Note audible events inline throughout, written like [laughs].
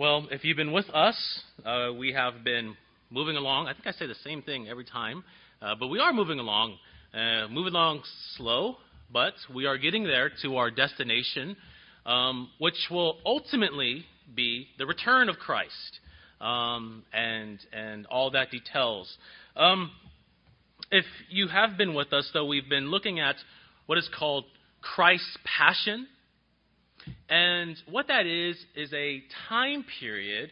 Well, if you've been with us, uh, we have been moving along. I think I say the same thing every time, uh, but we are moving along. Uh, moving along slow, but we are getting there to our destination, um, which will ultimately be the return of Christ um, and and all that details. Um, if you have been with us, though, we've been looking at what is called Christ's Passion. And what that is, is a time period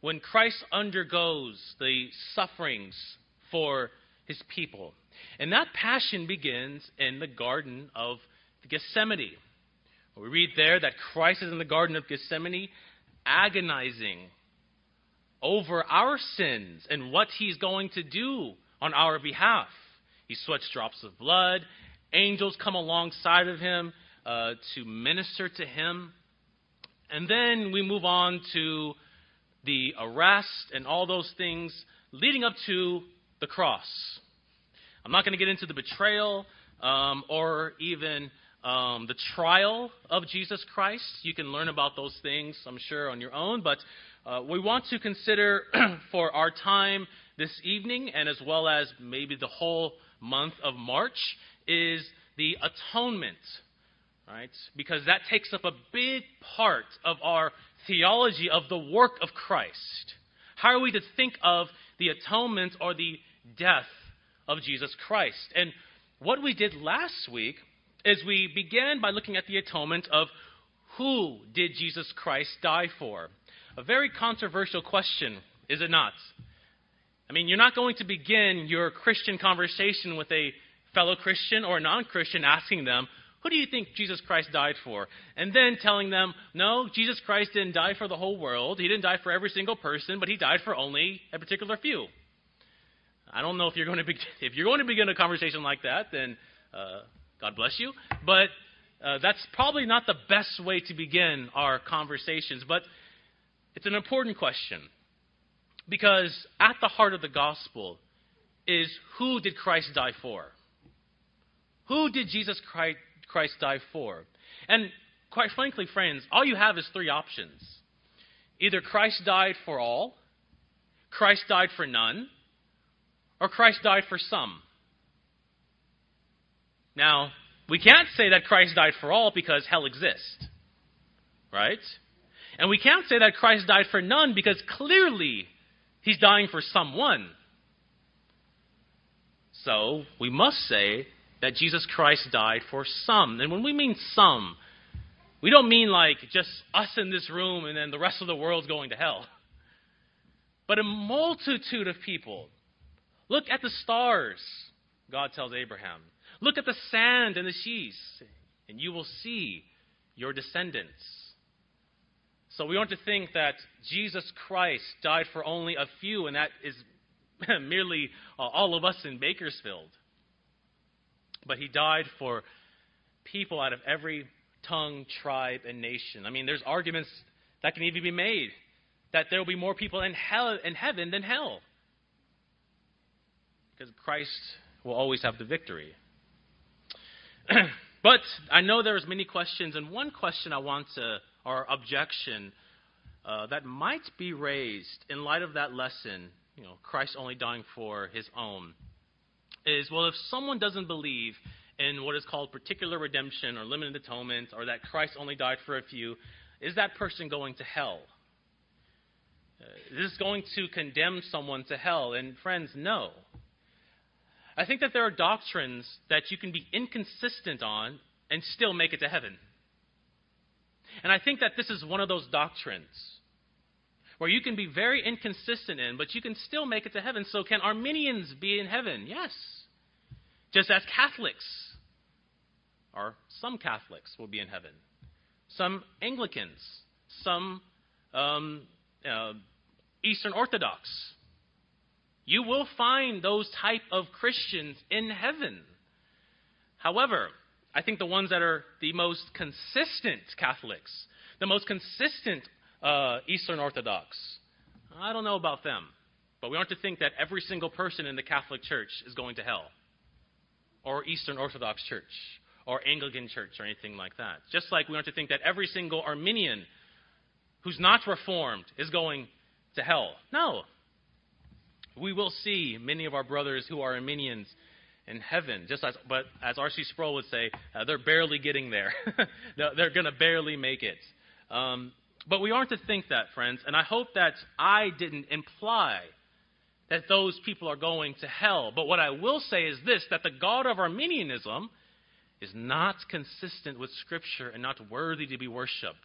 when Christ undergoes the sufferings for his people. And that passion begins in the Garden of Gethsemane. We read there that Christ is in the Garden of Gethsemane, agonizing over our sins and what he's going to do on our behalf. He sweats drops of blood. Angels come alongside of him uh, to minister to him. And then we move on to the arrest and all those things leading up to the cross. I'm not going to get into the betrayal um, or even um, the trial of Jesus Christ. You can learn about those things, I'm sure, on your own. But uh, we want to consider [clears throat] for our time this evening, and as well as maybe the whole month of March, is the atonement. Right? Because that takes up a big part of our theology of the work of Christ. How are we to think of the atonement or the death of Jesus Christ? And what we did last week is we began by looking at the atonement of who did Jesus Christ die for? A very controversial question, is it not? I mean, you're not going to begin your Christian conversation with a fellow Christian or a non Christian asking them, Who do you think Jesus Christ died for? And then telling them, No, Jesus Christ didn't die for the whole world. He didn't die for every single person, but he died for only a particular few. I don't know if you're going to be, [laughs] if you're going to begin a conversation like that, then uh, God bless you. But uh, that's probably not the best way to begin our conversations. But it's an important question because at the heart of the gospel is who did Christ die for? Who did Jesus Christ die for? And quite frankly, friends, all you have is three options. Either Christ died for all, Christ died for none, or Christ died for some. Now, we can't say that Christ died for all because hell exists. Right? And we can't say that Christ died for none because clearly he's dying for someone. So we must say that Jesus Christ died for some. And when we mean some, we don't mean like just us in this room and then the rest of the world's going to hell. But a multitude of people. Look at the stars, God tells Abraham. Look at the sand and the seas, and you will see your descendants. So we want to think that Jesus Christ died for only a few, and that is [laughs] merely uh, all of us in Bakersfield. But he died for people out of every tongue, tribe, and nation. I mean, there's arguments that can even be made that there will be more people in hell in heaven than hell. Because Christ will always have the victory. [clears throat] but I know there's many questions, and one question I want to or objection uh, that might be raised in light of that lesson, you know, Christ only dying for his own, is well, if someone doesn't believe in what is called particular redemption or limited atonement, or that Christ only died for a few, is that person going to hell? Is this going to condemn someone to hell? And friends, no. I think that there are doctrines that you can be inconsistent on and still make it to heaven. And I think that this is one of those doctrines where you can be very inconsistent in, but you can still make it to heaven. So, can Arminians be in heaven? Yes. Just as Catholics, or some Catholics, will be in heaven. Some Anglicans, some um, uh, Eastern Orthodox. You will find those type of Christians in heaven. However, I think the ones that are the most consistent Catholics, the most consistent uh, Eastern Orthodox, I don't know about them. But we aren't to think that every single person in the Catholic Church is going to hell, or Eastern Orthodox Church, or Anglican Church, or anything like that. Just like we aren't to think that every single Arminian who's not reformed is going to hell. No. We will see many of our brothers who are Arminians in heaven, just as, but as R.C. Sproul would say, uh, they're barely getting there. [laughs] they're going to barely make it. Um, but we aren't to think that, friends, and I hope that I didn't imply that those people are going to hell. But what I will say is this that the God of Arminianism is not consistent with Scripture and not worthy to be worshiped.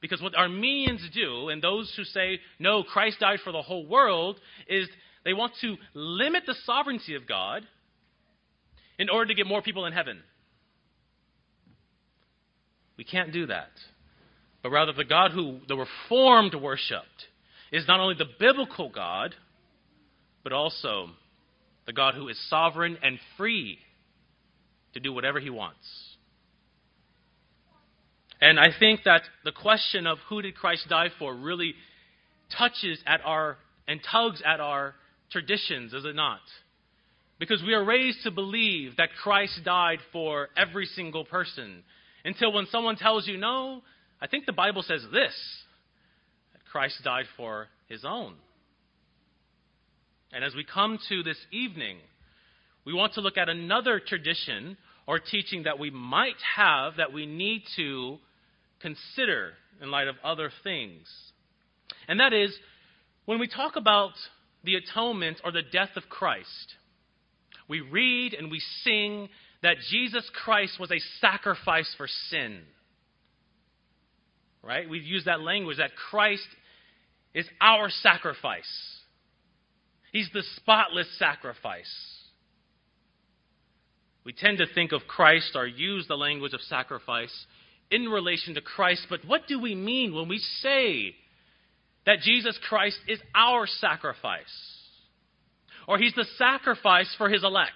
Because what Arminians do, and those who say, no, Christ died for the whole world, is they want to limit the sovereignty of God in order to get more people in heaven. We can't do that. But rather, the God who the Reformed worshiped is not only the biblical God, but also the God who is sovereign and free to do whatever he wants. And I think that the question of who did Christ die for really touches at our and tugs at our traditions, is it not? Because we are raised to believe that Christ died for every single person. Until when someone tells you, no, I think the Bible says this Christ died for his own. And as we come to this evening, we want to look at another tradition or teaching that we might have that we need to consider in light of other things. And that is when we talk about the atonement or the death of Christ, we read and we sing that Jesus Christ was a sacrifice for sin. Right? We've used that language that Christ is our sacrifice. He's the spotless sacrifice. We tend to think of Christ or use the language of sacrifice in relation to Christ, but what do we mean when we say that Jesus Christ is our sacrifice? Or he's the sacrifice for his elect?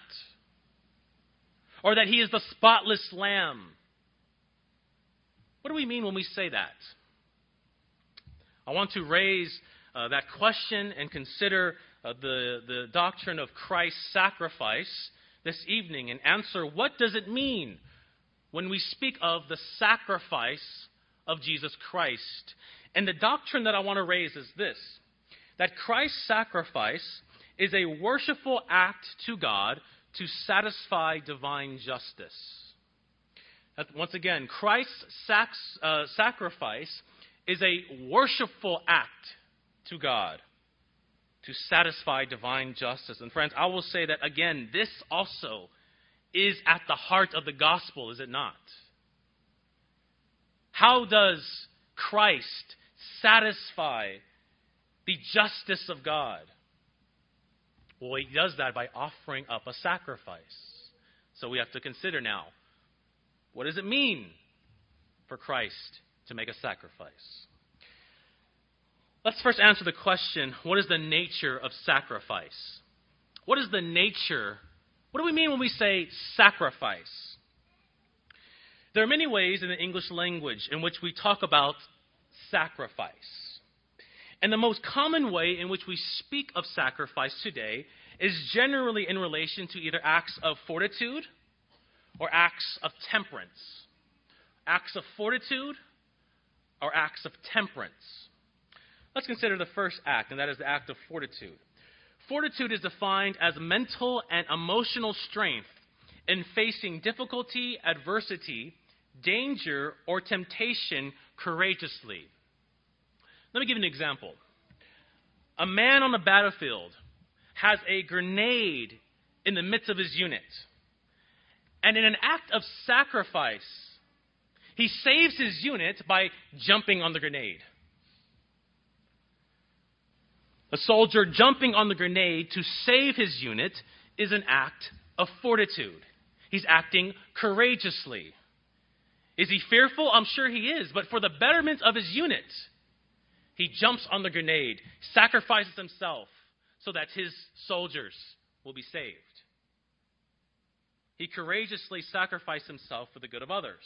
Or that he is the spotless lamb? What do we mean when we say that? I want to raise uh, that question and consider uh, the, the doctrine of Christ's sacrifice this evening and answer what does it mean when we speak of the sacrifice of Jesus Christ. And the doctrine that I want to raise is this that Christ's sacrifice is a worshipful act to God to satisfy divine justice. Once again, Christ's sac- uh, sacrifice is a worshipful act to God to satisfy divine justice. And friends, I will say that again, this also is at the heart of the gospel, is it not? How does Christ satisfy the justice of God? Well, he does that by offering up a sacrifice. So we have to consider now what does it mean for Christ to make a sacrifice? Let's first answer the question what is the nature of sacrifice? What is the nature? What do we mean when we say sacrifice? There are many ways in the English language in which we talk about sacrifice. And the most common way in which we speak of sacrifice today is generally in relation to either acts of fortitude or acts of temperance. Acts of fortitude or acts of temperance. Let's consider the first act, and that is the act of fortitude. Fortitude is defined as mental and emotional strength in facing difficulty, adversity, danger, or temptation courageously. Let me give you an example. A man on the battlefield has a grenade in the midst of his unit. And in an act of sacrifice, he saves his unit by jumping on the grenade. A soldier jumping on the grenade to save his unit is an act of fortitude. He's acting courageously. Is he fearful? I'm sure he is, but for the betterment of his unit, he jumps on the grenade, sacrifices himself so that his soldiers will be saved. He courageously sacrificed himself for the good of others.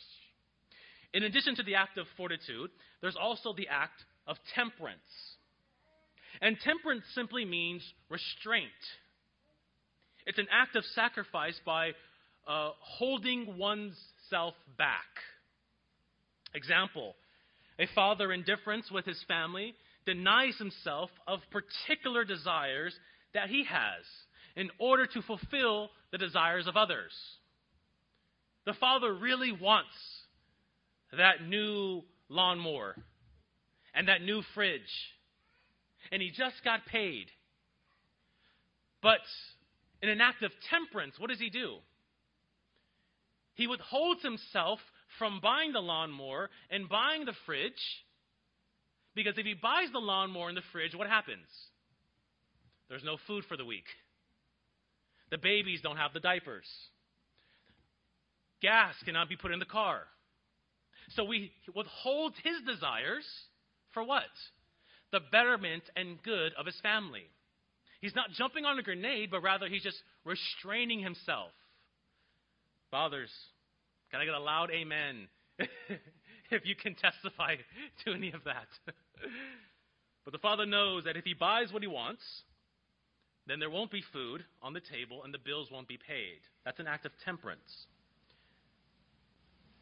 In addition to the act of fortitude, there's also the act of temperance. And temperance simply means restraint. It's an act of sacrifice by uh, holding one's self back. Example A father indifference with his family denies himself of particular desires that he has in order to fulfill the desires of others. The father really wants that new lawnmower and that new fridge, and he just got paid. But in an act of temperance, what does he do? He withholds himself from buying the lawnmower and buying the fridge because if he buys the lawnmower and the fridge, what happens? There's no food for the week. The babies don't have the diapers. Gas cannot be put in the car. So we withhold his desires for what? The betterment and good of his family. He's not jumping on a grenade, but rather he's just restraining himself. Fathers, can I get a loud amen [laughs] if you can testify [laughs] to any of that? [laughs] but the father knows that if he buys what he wants, then there won't be food on the table and the bills won't be paid. That's an act of temperance.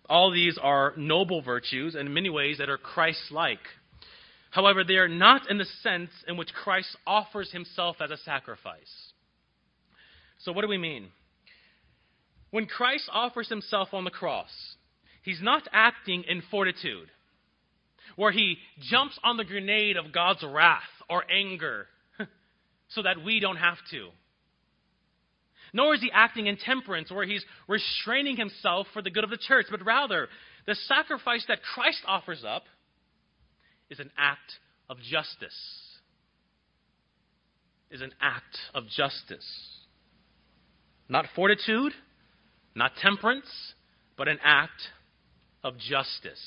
All these are noble virtues and in many ways that are Christ like. However, they are not in the sense in which Christ offers himself as a sacrifice. So, what do we mean? When Christ offers himself on the cross, he's not acting in fortitude, where he jumps on the grenade of God's wrath or anger [laughs] so that we don't have to. Nor is he acting in temperance, where he's restraining himself for the good of the church, but rather, the sacrifice that Christ offers up is an act of justice. Is an act of justice. Not fortitude, not temperance, but an act of justice.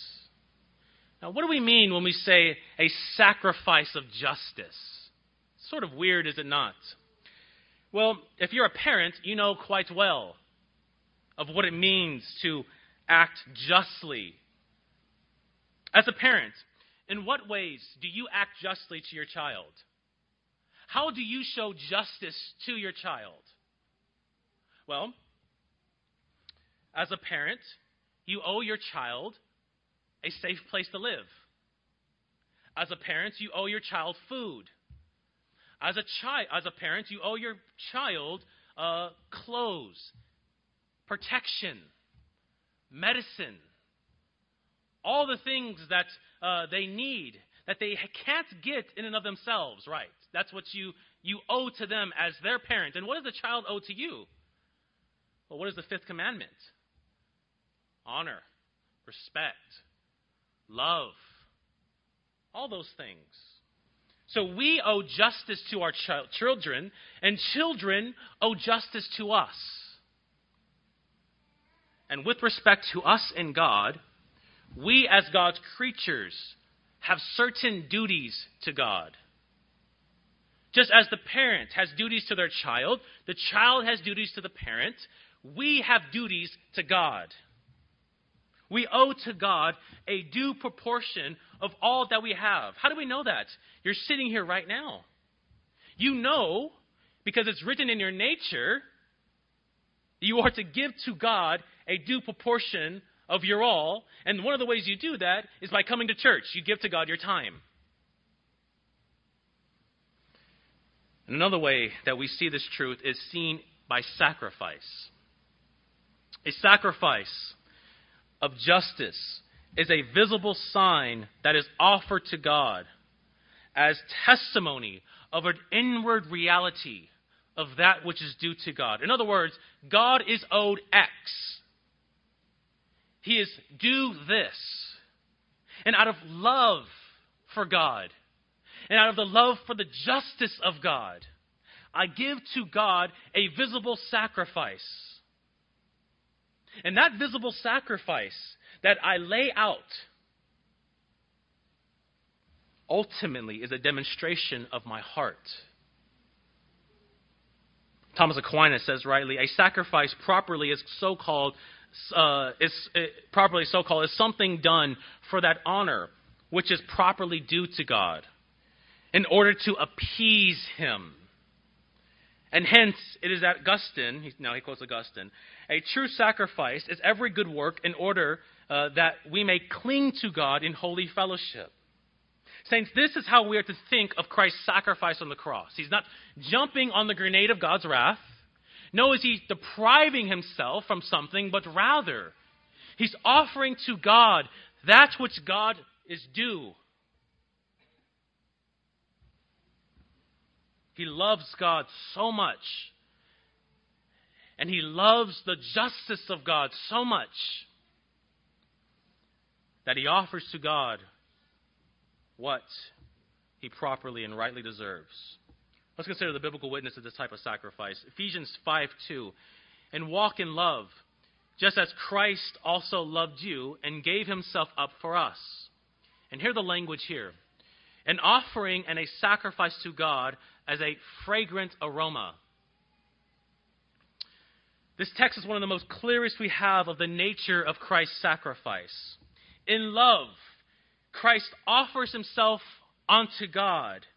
Now, what do we mean when we say a sacrifice of justice? It's Sort of weird, is it not? Well, if you're a parent, you know quite well of what it means to act justly. As a parent, in what ways do you act justly to your child? How do you show justice to your child? Well, as a parent, you owe your child a safe place to live. As a parent, you owe your child food. As a child, as a parent, you owe your child uh, clothes, protection, medicine, all the things that uh, they need that they can't get in and of themselves. Right? That's what you you owe to them as their parent. And what does the child owe to you? Well, what is the fifth commandment? Honor, respect, love, all those things. So we owe justice to our ch- children, and children owe justice to us. And with respect to us and God, we as God's creatures have certain duties to God. Just as the parent has duties to their child, the child has duties to the parent, we have duties to God. We owe to God a due proportion of all that we have. How do we know that? You're sitting here right now. You know, because it's written in your nature, you are to give to God a due proportion of your all. And one of the ways you do that is by coming to church. You give to God your time. And another way that we see this truth is seen by sacrifice. A sacrifice of justice is a visible sign that is offered to God as testimony of an inward reality of that which is due to God. In other words, God is owed X. He is due this. And out of love for God, and out of the love for the justice of God, I give to God a visible sacrifice and that visible sacrifice that I lay out ultimately is a demonstration of my heart. Thomas Aquinas says rightly, a sacrifice properly is so called uh, is uh, properly so called is something done for that honor which is properly due to God in order to appease him. And hence, it is Augustine, now he quotes Augustine, a true sacrifice is every good work in order uh, that we may cling to God in holy fellowship. Saints, this is how we are to think of Christ's sacrifice on the cross. He's not jumping on the grenade of God's wrath, nor is he depriving himself from something, but rather, he's offering to God that which God is due. He loves God so much. And he loves the justice of God so much that he offers to God what he properly and rightly deserves. Let's consider the biblical witness of this type of sacrifice. Ephesians 5 2. And walk in love, just as Christ also loved you and gave himself up for us. And hear the language here an offering and a sacrifice to God as a fragrant aroma. This text is one of the most clearest we have of the nature of Christ's sacrifice. In love, Christ offers himself unto God.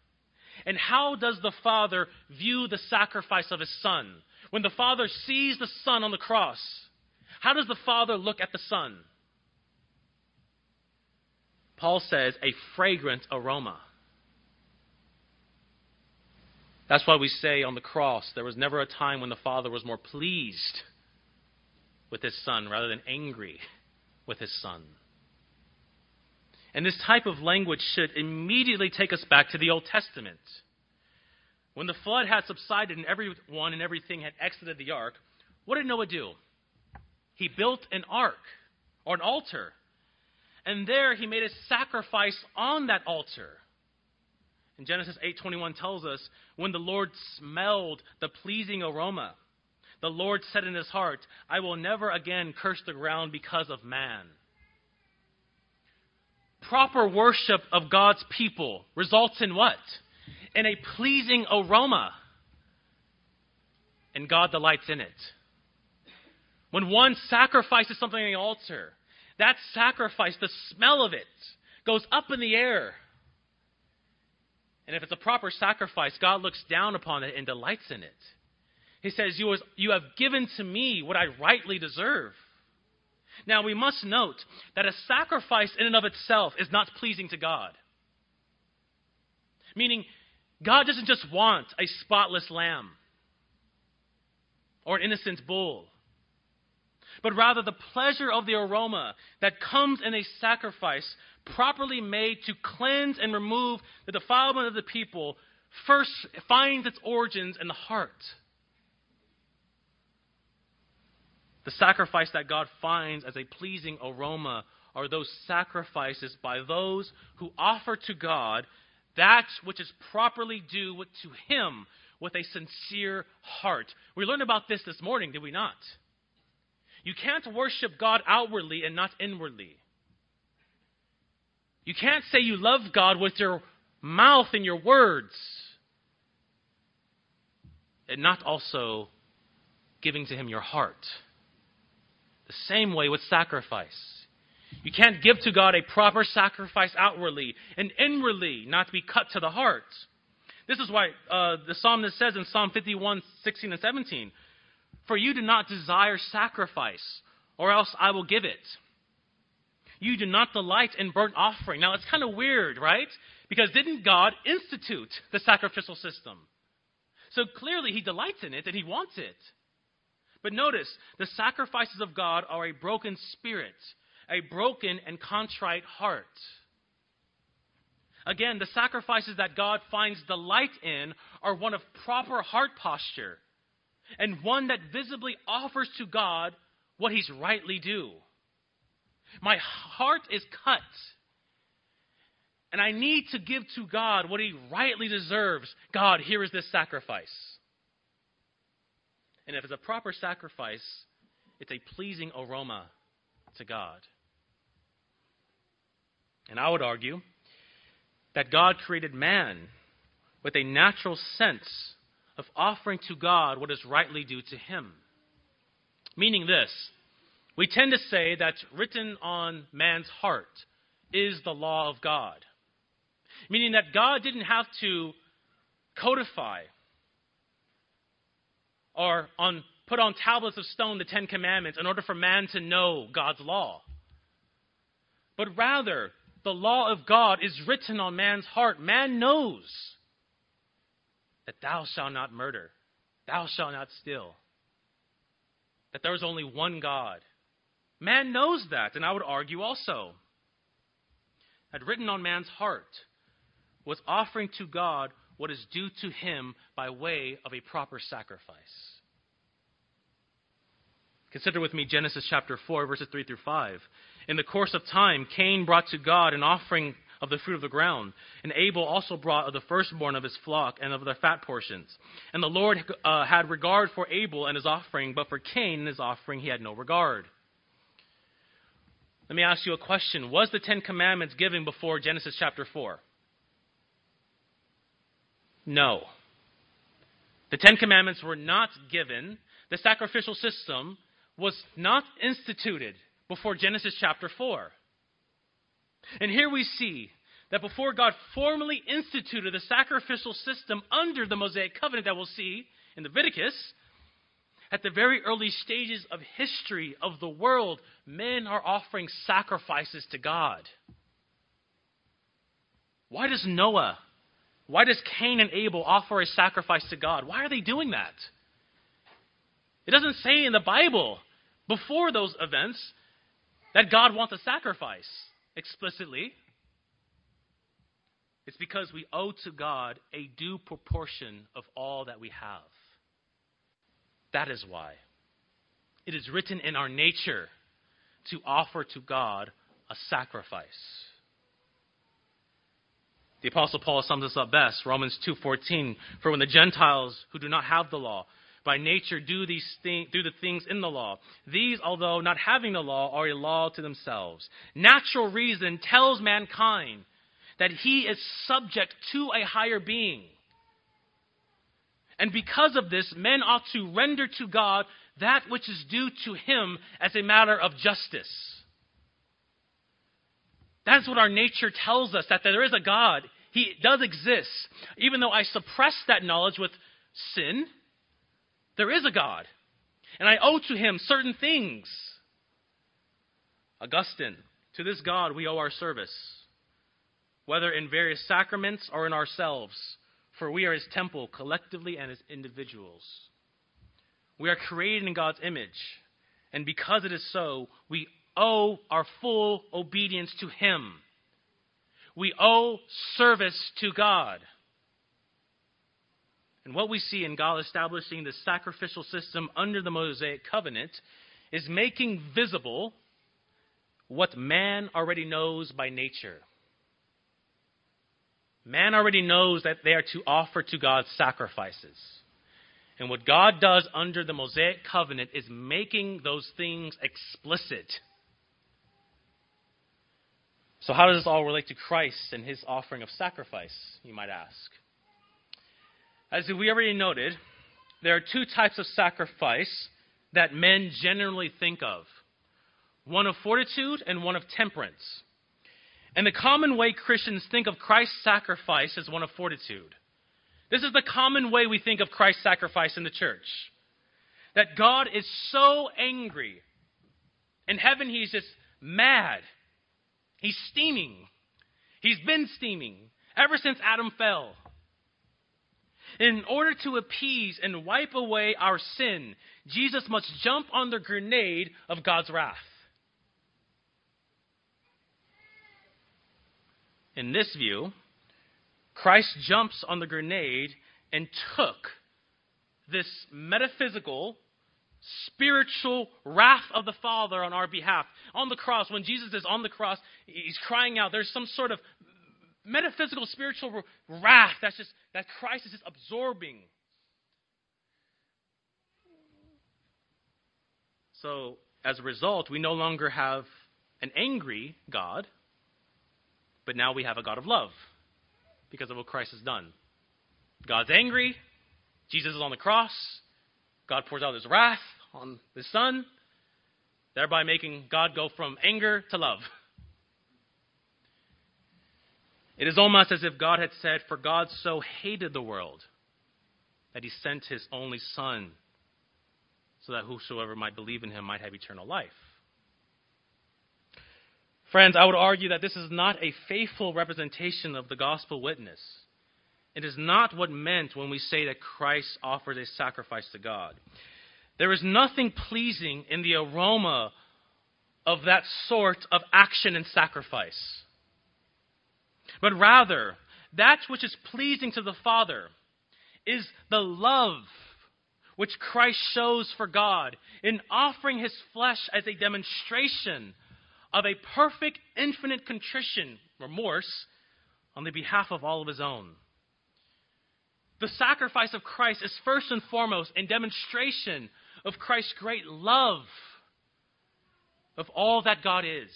And how does the Father view the sacrifice of his Son? When the Father sees the Son on the cross, how does the Father look at the Son? Paul says, a fragrant aroma. That's why we say on the cross, there was never a time when the Father was more pleased with his Son rather than angry with his Son. And this type of language should immediately take us back to the Old Testament. When the flood had subsided and everyone and everything had exited the ark, what did Noah do? He built an ark or an altar. And there he made a sacrifice on that altar. And Genesis 8:21 tells us when the Lord smelled the pleasing aroma, the Lord said in his heart, I will never again curse the ground because of man proper worship of God's people results in what? In a pleasing aroma. And God delights in it. When one sacrifices something on the altar, that sacrifice, the smell of it, goes up in the air. And if it's a proper sacrifice, God looks down upon it and delights in it. He says, You have given to me what I rightly deserve. Now, we must note that a sacrifice in and of itself is not pleasing to God. Meaning, God doesn't just want a spotless lamb or an innocent bull, but rather the pleasure of the aroma that comes in a sacrifice properly made to cleanse and remove the defilement of the people first finds its origins in the heart. The sacrifice that God finds as a pleasing aroma are those sacrifices by those who offer to God that which is properly due to Him with a sincere heart. We learned about this this morning, did we not? You can't worship God outwardly and not inwardly. You can't say you love God with your mouth and your words and not also giving to Him your heart. The same way with sacrifice. You can't give to God a proper sacrifice outwardly and inwardly not be cut to the heart. This is why uh, the psalmist says in Psalm 51, 16 and 17, For you do not desire sacrifice, or else I will give it. You do not delight in burnt offering. Now, it's kind of weird, right? Because didn't God institute the sacrificial system? So clearly, He delights in it and He wants it. But notice, the sacrifices of God are a broken spirit, a broken and contrite heart. Again, the sacrifices that God finds delight in are one of proper heart posture and one that visibly offers to God what he's rightly due. My heart is cut, and I need to give to God what he rightly deserves. God, here is this sacrifice. And if it's a proper sacrifice, it's a pleasing aroma to God. And I would argue that God created man with a natural sense of offering to God what is rightly due to him. Meaning this we tend to say that written on man's heart is the law of God. Meaning that God didn't have to codify or on, put on tablets of stone the Ten Commandments in order for man to know God's law. but rather the law of God is written on man's heart. Man knows that thou shalt not murder, thou shalt not steal, that there is only one God. Man knows that, and I would argue also. That written on man's heart was offering to God what is due to him by way of a proper sacrifice. Consider with me Genesis chapter 4, verses 3 through 5. In the course of time, Cain brought to God an offering of the fruit of the ground, and Abel also brought of the firstborn of his flock and of their fat portions. And the Lord uh, had regard for Abel and his offering, but for Cain and his offering he had no regard. Let me ask you a question. Was the Ten Commandments given before Genesis chapter 4? No. The Ten Commandments were not given. The sacrificial system was not instituted before Genesis chapter 4. And here we see that before God formally instituted the sacrificial system under the Mosaic covenant that we'll see in Leviticus, at the very early stages of history of the world, men are offering sacrifices to God. Why does Noah, why does Cain and Abel offer a sacrifice to God? Why are they doing that? It doesn't say in the Bible before those events that God wants a sacrifice explicitly. It's because we owe to God a due proportion of all that we have. That is why. It is written in our nature to offer to God a sacrifice. The apostle Paul sums this up best, Romans 2:14, for when the Gentiles who do not have the law by nature do these thing, do the things in the law. These, although not having the law, are a law to themselves. Natural reason tells mankind that he is subject to a higher being. And because of this, men ought to render to God that which is due to him as a matter of justice. That's what our nature tells us that there is a God. He does exist. Even though I suppress that knowledge with sin, there is a God, and I owe to him certain things. Augustine, to this God we owe our service, whether in various sacraments or in ourselves, for we are his temple collectively and as individuals. We are created in God's image, and because it is so, we owe our full obedience to him. We owe service to God. And what we see in God establishing the sacrificial system under the Mosaic covenant is making visible what man already knows by nature. Man already knows that they are to offer to God sacrifices. And what God does under the Mosaic covenant is making those things explicit. So, how does this all relate to Christ and his offering of sacrifice, you might ask? As we already noted, there are two types of sacrifice that men generally think of one of fortitude and one of temperance. And the common way Christians think of Christ's sacrifice is one of fortitude. This is the common way we think of Christ's sacrifice in the church. That God is so angry. In heaven, he's just mad. He's steaming. He's been steaming ever since Adam fell. In order to appease and wipe away our sin, Jesus must jump on the grenade of God's wrath. In this view, Christ jumps on the grenade and took this metaphysical, spiritual wrath of the Father on our behalf. On the cross, when Jesus is on the cross, he's crying out. There's some sort of metaphysical, spiritual wrath that's just that Christ is just absorbing. So, as a result, we no longer have an angry God, but now we have a God of love because of what Christ has done. God's angry, Jesus is on the cross, God pours out his wrath on the Son, thereby making God go from anger to love. [laughs] It is almost as if God had said, For God so hated the world that he sent his only Son so that whosoever might believe in him might have eternal life. Friends, I would argue that this is not a faithful representation of the gospel witness. It is not what meant when we say that Christ offers a sacrifice to God. There is nothing pleasing in the aroma of that sort of action and sacrifice. But rather, that which is pleasing to the Father is the love which Christ shows for God in offering his flesh as a demonstration of a perfect, infinite contrition, remorse, on the behalf of all of his own. The sacrifice of Christ is first and foremost a demonstration of Christ's great love of all that God is.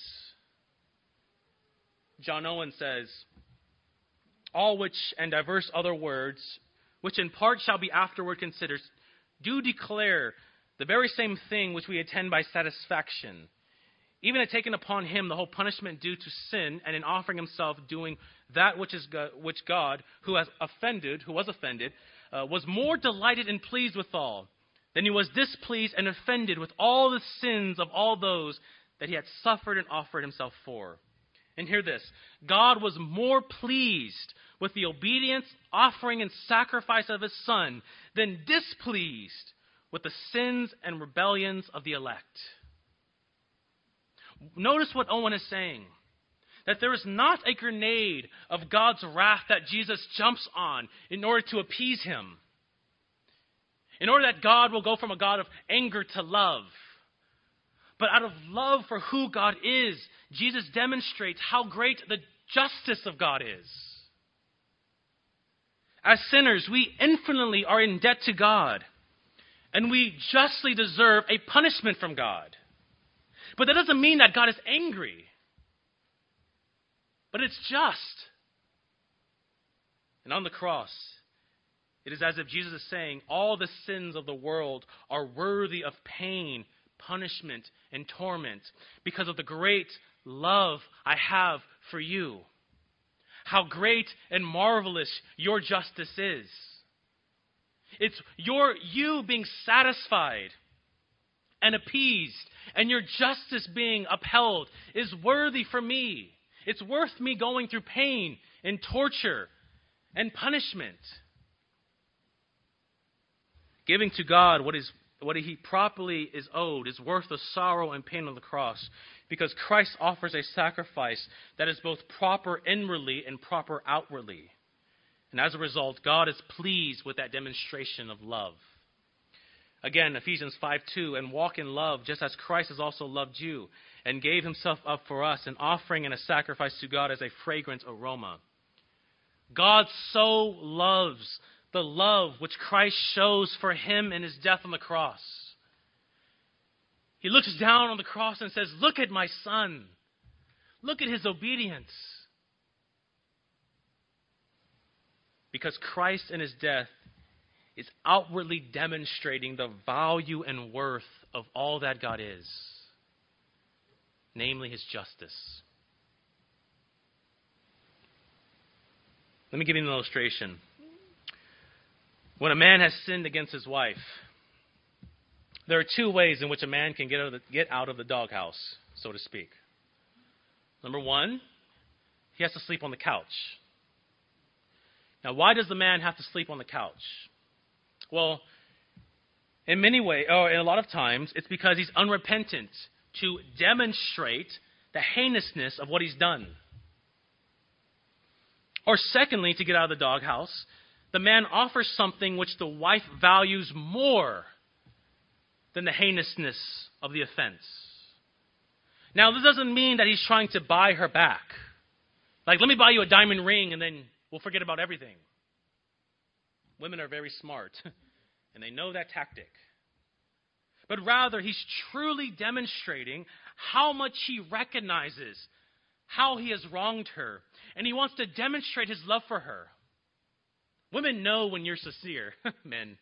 John Owen says, All which and diverse other words, which in part shall be afterward considered, do declare the very same thing which we attend by satisfaction. Even had taken upon him the whole punishment due to sin, and in offering himself, doing that which is God, which God, who has offended, who was offended, uh, was more delighted and pleased withal than he was displeased and offended with all the sins of all those that he had suffered and offered himself for. And hear this God was more pleased with the obedience, offering, and sacrifice of his Son than displeased with the sins and rebellions of the elect. Notice what Owen is saying that there is not a grenade of God's wrath that Jesus jumps on in order to appease him. In order that God will go from a God of anger to love. But out of love for who God is, Jesus demonstrates how great the justice of God is. As sinners, we infinitely are in debt to God, and we justly deserve a punishment from God. But that doesn't mean that God is angry, but it's just. And on the cross, it is as if Jesus is saying, All the sins of the world are worthy of pain, punishment, and torment because of the great love I have for you. How great and marvelous your justice is. It's your you being satisfied and appeased and your justice being upheld is worthy for me. It's worth me going through pain and torture and punishment. Giving to God what is what he properly is owed is worth the sorrow and pain on the cross because Christ offers a sacrifice that is both proper inwardly and proper outwardly. And as a result, God is pleased with that demonstration of love. Again, Ephesians 5 2, and walk in love just as Christ has also loved you and gave himself up for us, an offering and a sacrifice to God as a fragrant aroma. God so loves the love which Christ shows for him in his death on the cross. He looks down on the cross and says, Look at my son. Look at his obedience. Because Christ in his death is outwardly demonstrating the value and worth of all that God is, namely his justice. Let me give you an illustration. When a man has sinned against his wife, there are two ways in which a man can get out of the, get out of the doghouse, so to speak. Number one, he has to sleep on the couch. Now, why does the man have to sleep on the couch? Well, in many ways, or in a lot of times, it's because he's unrepentant to demonstrate the heinousness of what he's done. Or secondly, to get out of the doghouse, the man offers something which the wife values more than the heinousness of the offense. Now, this doesn't mean that he's trying to buy her back. Like, let me buy you a diamond ring and then we'll forget about everything. Women are very smart, [laughs] and they know that tactic. But rather, he's truly demonstrating how much he recognizes how he has wronged her, and he wants to demonstrate his love for her. Women know when you're sincere, [laughs] men.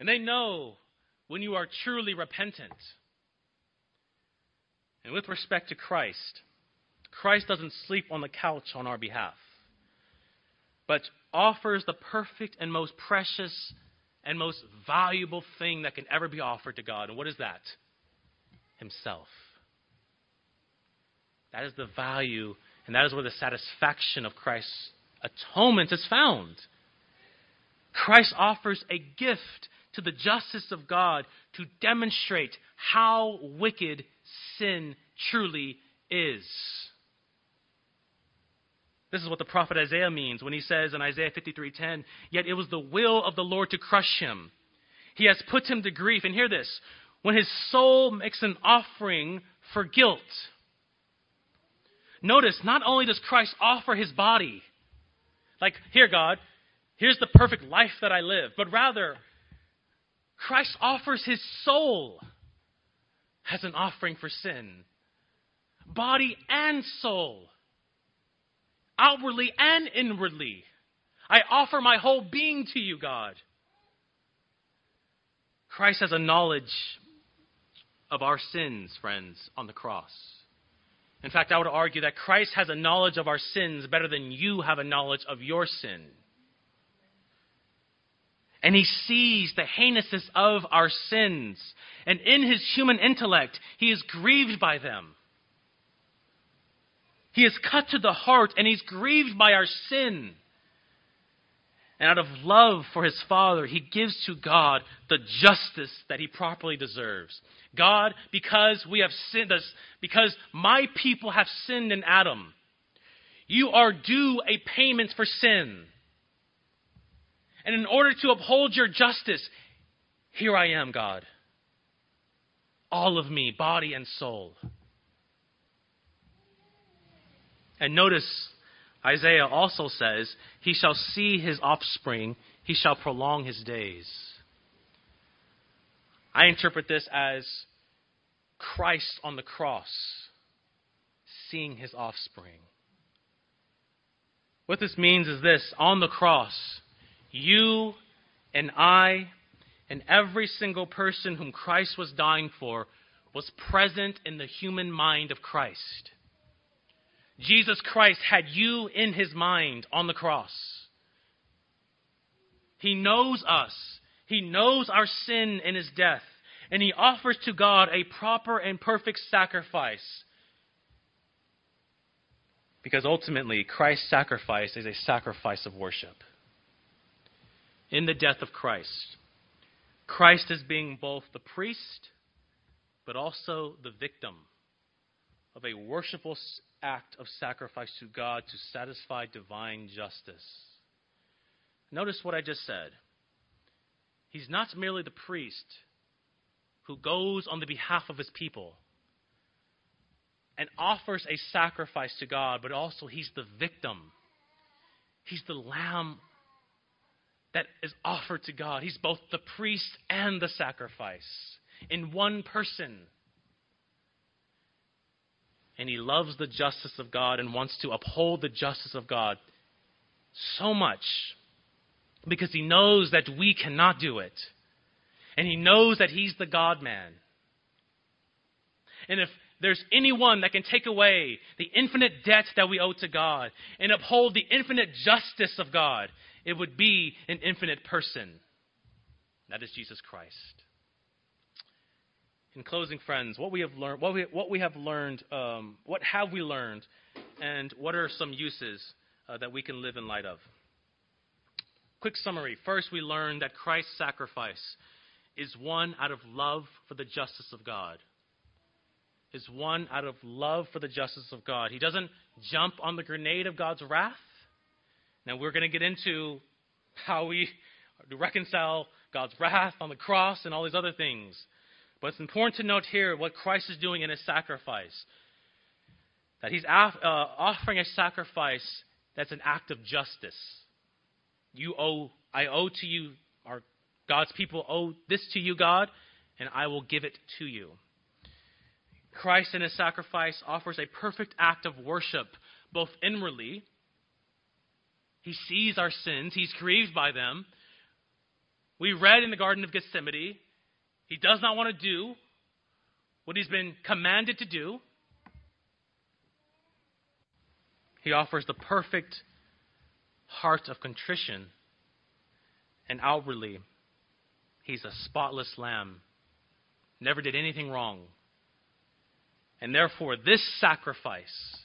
And they know when you are truly repentant. And with respect to Christ, Christ doesn't sleep on the couch on our behalf, but offers the perfect and most precious and most valuable thing that can ever be offered to God. And what is that? Himself. That is the value, and that is where the satisfaction of Christ's atonement is found. Christ offers a gift to the justice of God to demonstrate how wicked sin truly is. This is what the prophet Isaiah means when he says in Isaiah 53:10, "Yet it was the will of the Lord to crush him. He has put him to grief." And hear this, when his soul makes an offering for guilt. Notice, not only does Christ offer his body, like, here, God, here's the perfect life that I live, but rather, Christ offers his soul as an offering for sin body and soul, outwardly and inwardly. I offer my whole being to you, God. Christ has a knowledge of our sins, friends, on the cross. In fact, I would argue that Christ has a knowledge of our sins better than you have a knowledge of your sin. And he sees the heinousness of our sins. And in his human intellect, he is grieved by them. He is cut to the heart and he's grieved by our sin. And out of love for his Father, he gives to God the justice that he properly deserves. God, because we have sinned, because my people have sinned in Adam, you are due a payment for sin. And in order to uphold your justice, here I am, God. All of me, body and soul. And notice, Isaiah also says, He shall see his offspring, he shall prolong his days. I interpret this as Christ on the cross seeing his offspring. What this means is this on the cross, you and I and every single person whom Christ was dying for was present in the human mind of Christ. Jesus Christ had you in his mind on the cross. He knows us. He knows our sin in his death. And he offers to God a proper and perfect sacrifice. Because ultimately, Christ's sacrifice is a sacrifice of worship. In the death of Christ, Christ is being both the priest, but also the victim of a worshipful act of sacrifice to God to satisfy divine justice. Notice what I just said. He's not merely the priest who goes on the behalf of his people and offers a sacrifice to God, but also he's the victim. He's the lamb that is offered to God. He's both the priest and the sacrifice in one person and he loves the justice of God and wants to uphold the justice of God so much because he knows that we cannot do it. And he knows that he's the God man. And if there's anyone that can take away the infinite debt that we owe to God and uphold the infinite justice of God, it would be an infinite person. That is Jesus Christ in closing, friends, what we have learned, what we, what we have learned, um, what have we learned, and what are some uses uh, that we can live in light of? Quick summary. First, we learned that Christ's sacrifice is one out of love for the justice of God. Is one out of love for the justice of God. He doesn't jump on the grenade of God's wrath. Now, we're going to get into how we reconcile God's wrath on the cross and all these other things. But it's important to note here what Christ is doing in his sacrifice. That he's uh, offering a sacrifice that's an act of justice. You owe, I owe to you, our God's people owe this to you, God, and I will give it to you. Christ in his sacrifice offers a perfect act of worship, both inwardly. He sees our sins, he's grieved by them. We read in the Garden of Gethsemane he does not want to do what he's been commanded to do. He offers the perfect heart of contrition, and outwardly, he's a spotless lamb, never did anything wrong. And therefore, this sacrifice,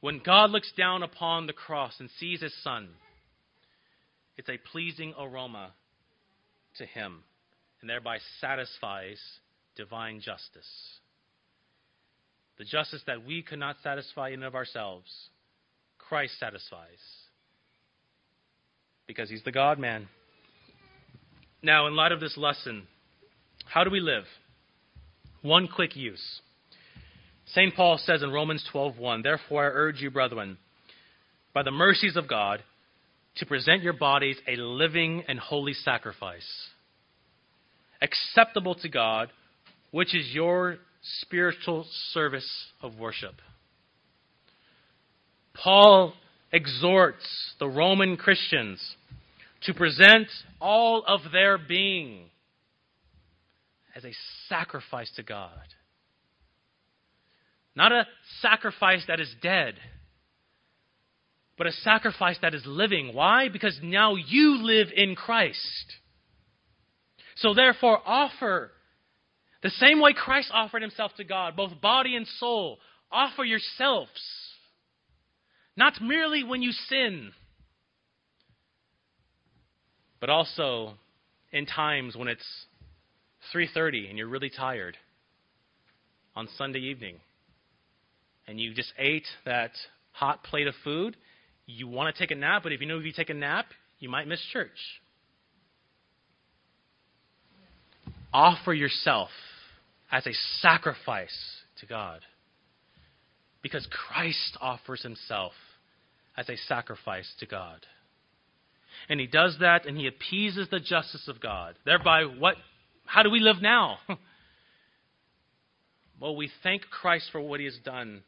when God looks down upon the cross and sees his son, it's a pleasing aroma to him and thereby satisfies divine justice. The justice that we could not satisfy in and of ourselves, Christ satisfies. Because he's the God man. Now, in light of this lesson, how do we live? One quick use. St. Paul says in Romans 12:1, "Therefore I urge you, brethren, by the mercies of God, to present your bodies a living and holy sacrifice, acceptable to God, which is your spiritual service of worship." Paul exhorts the Roman Christians to present all of their being as a sacrifice to God. Not a sacrifice that is dead, but a sacrifice that is living. Why? Because now you live in Christ. So therefore, offer the same way Christ offered himself to God, both body and soul. Offer yourselves. Not merely when you sin, but also in times when it's 3:30 and you're really tired on Sunday evening and you just ate that hot plate of food, you want to take a nap, but if you know if you take a nap, you might miss church. Offer yourself as a sacrifice to God. Because Christ offers himself as a sacrifice to God. And he does that and he appeases the justice of God. Thereby, what, how do we live now? [laughs] well, we thank Christ for what he has done,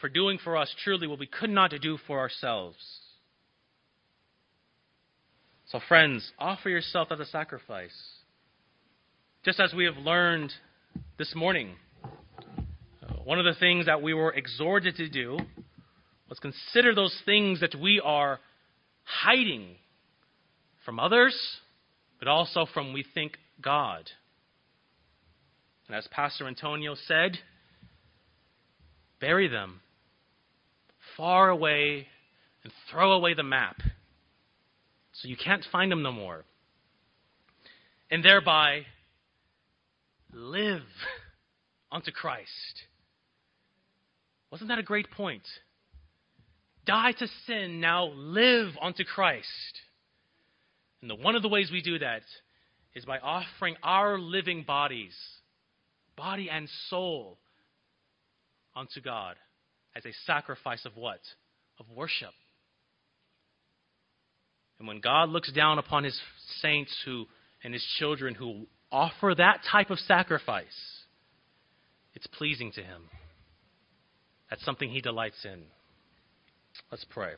for doing for us truly what we could not do for ourselves. So, friends, offer yourself as a sacrifice. Just as we have learned this morning, uh, one of the things that we were exhorted to do was consider those things that we are hiding from others, but also from, we think, God. And as Pastor Antonio said, bury them far away and throw away the map so you can't find them no more. And thereby live unto Christ. Wasn't that a great point? die to sin, now live unto Christ. And the, one of the ways we do that is by offering our living bodies, body and soul, unto God as a sacrifice of what? Of worship. And when God looks down upon his saints who and his children who offer that type of sacrifice, it's pleasing to him. That's something he delights in. Let's pray.